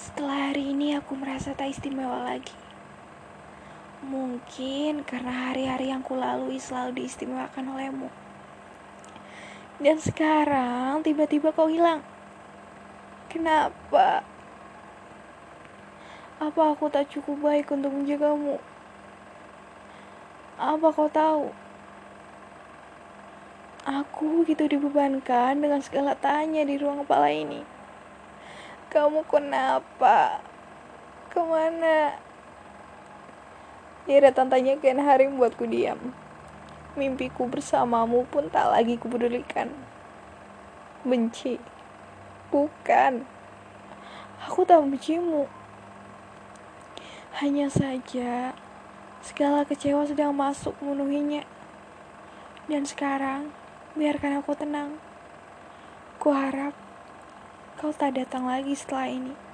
Setelah hari ini aku merasa tak istimewa lagi. Mungkin karena hari-hari yang kulalui selalu diistimewakan olehmu. Dan sekarang tiba-tiba kau hilang. Kenapa? Apa aku tak cukup baik untuk menjagamu? Apa kau tahu? Aku begitu dibebankan dengan segala tanya di ruang kepala ini. Kamu kenapa? Ke mana? Deretan tanya kian hari membuatku diam. Mimpiku bersamamu pun tak lagi kupedulikan. Benci. Bukan. Aku tak membencimu. Hanya saja, segala kecewa sedang masuk memenuhinya. Dan sekarang, biarkan aku tenang. Ku harap kau tak datang lagi setelah ini.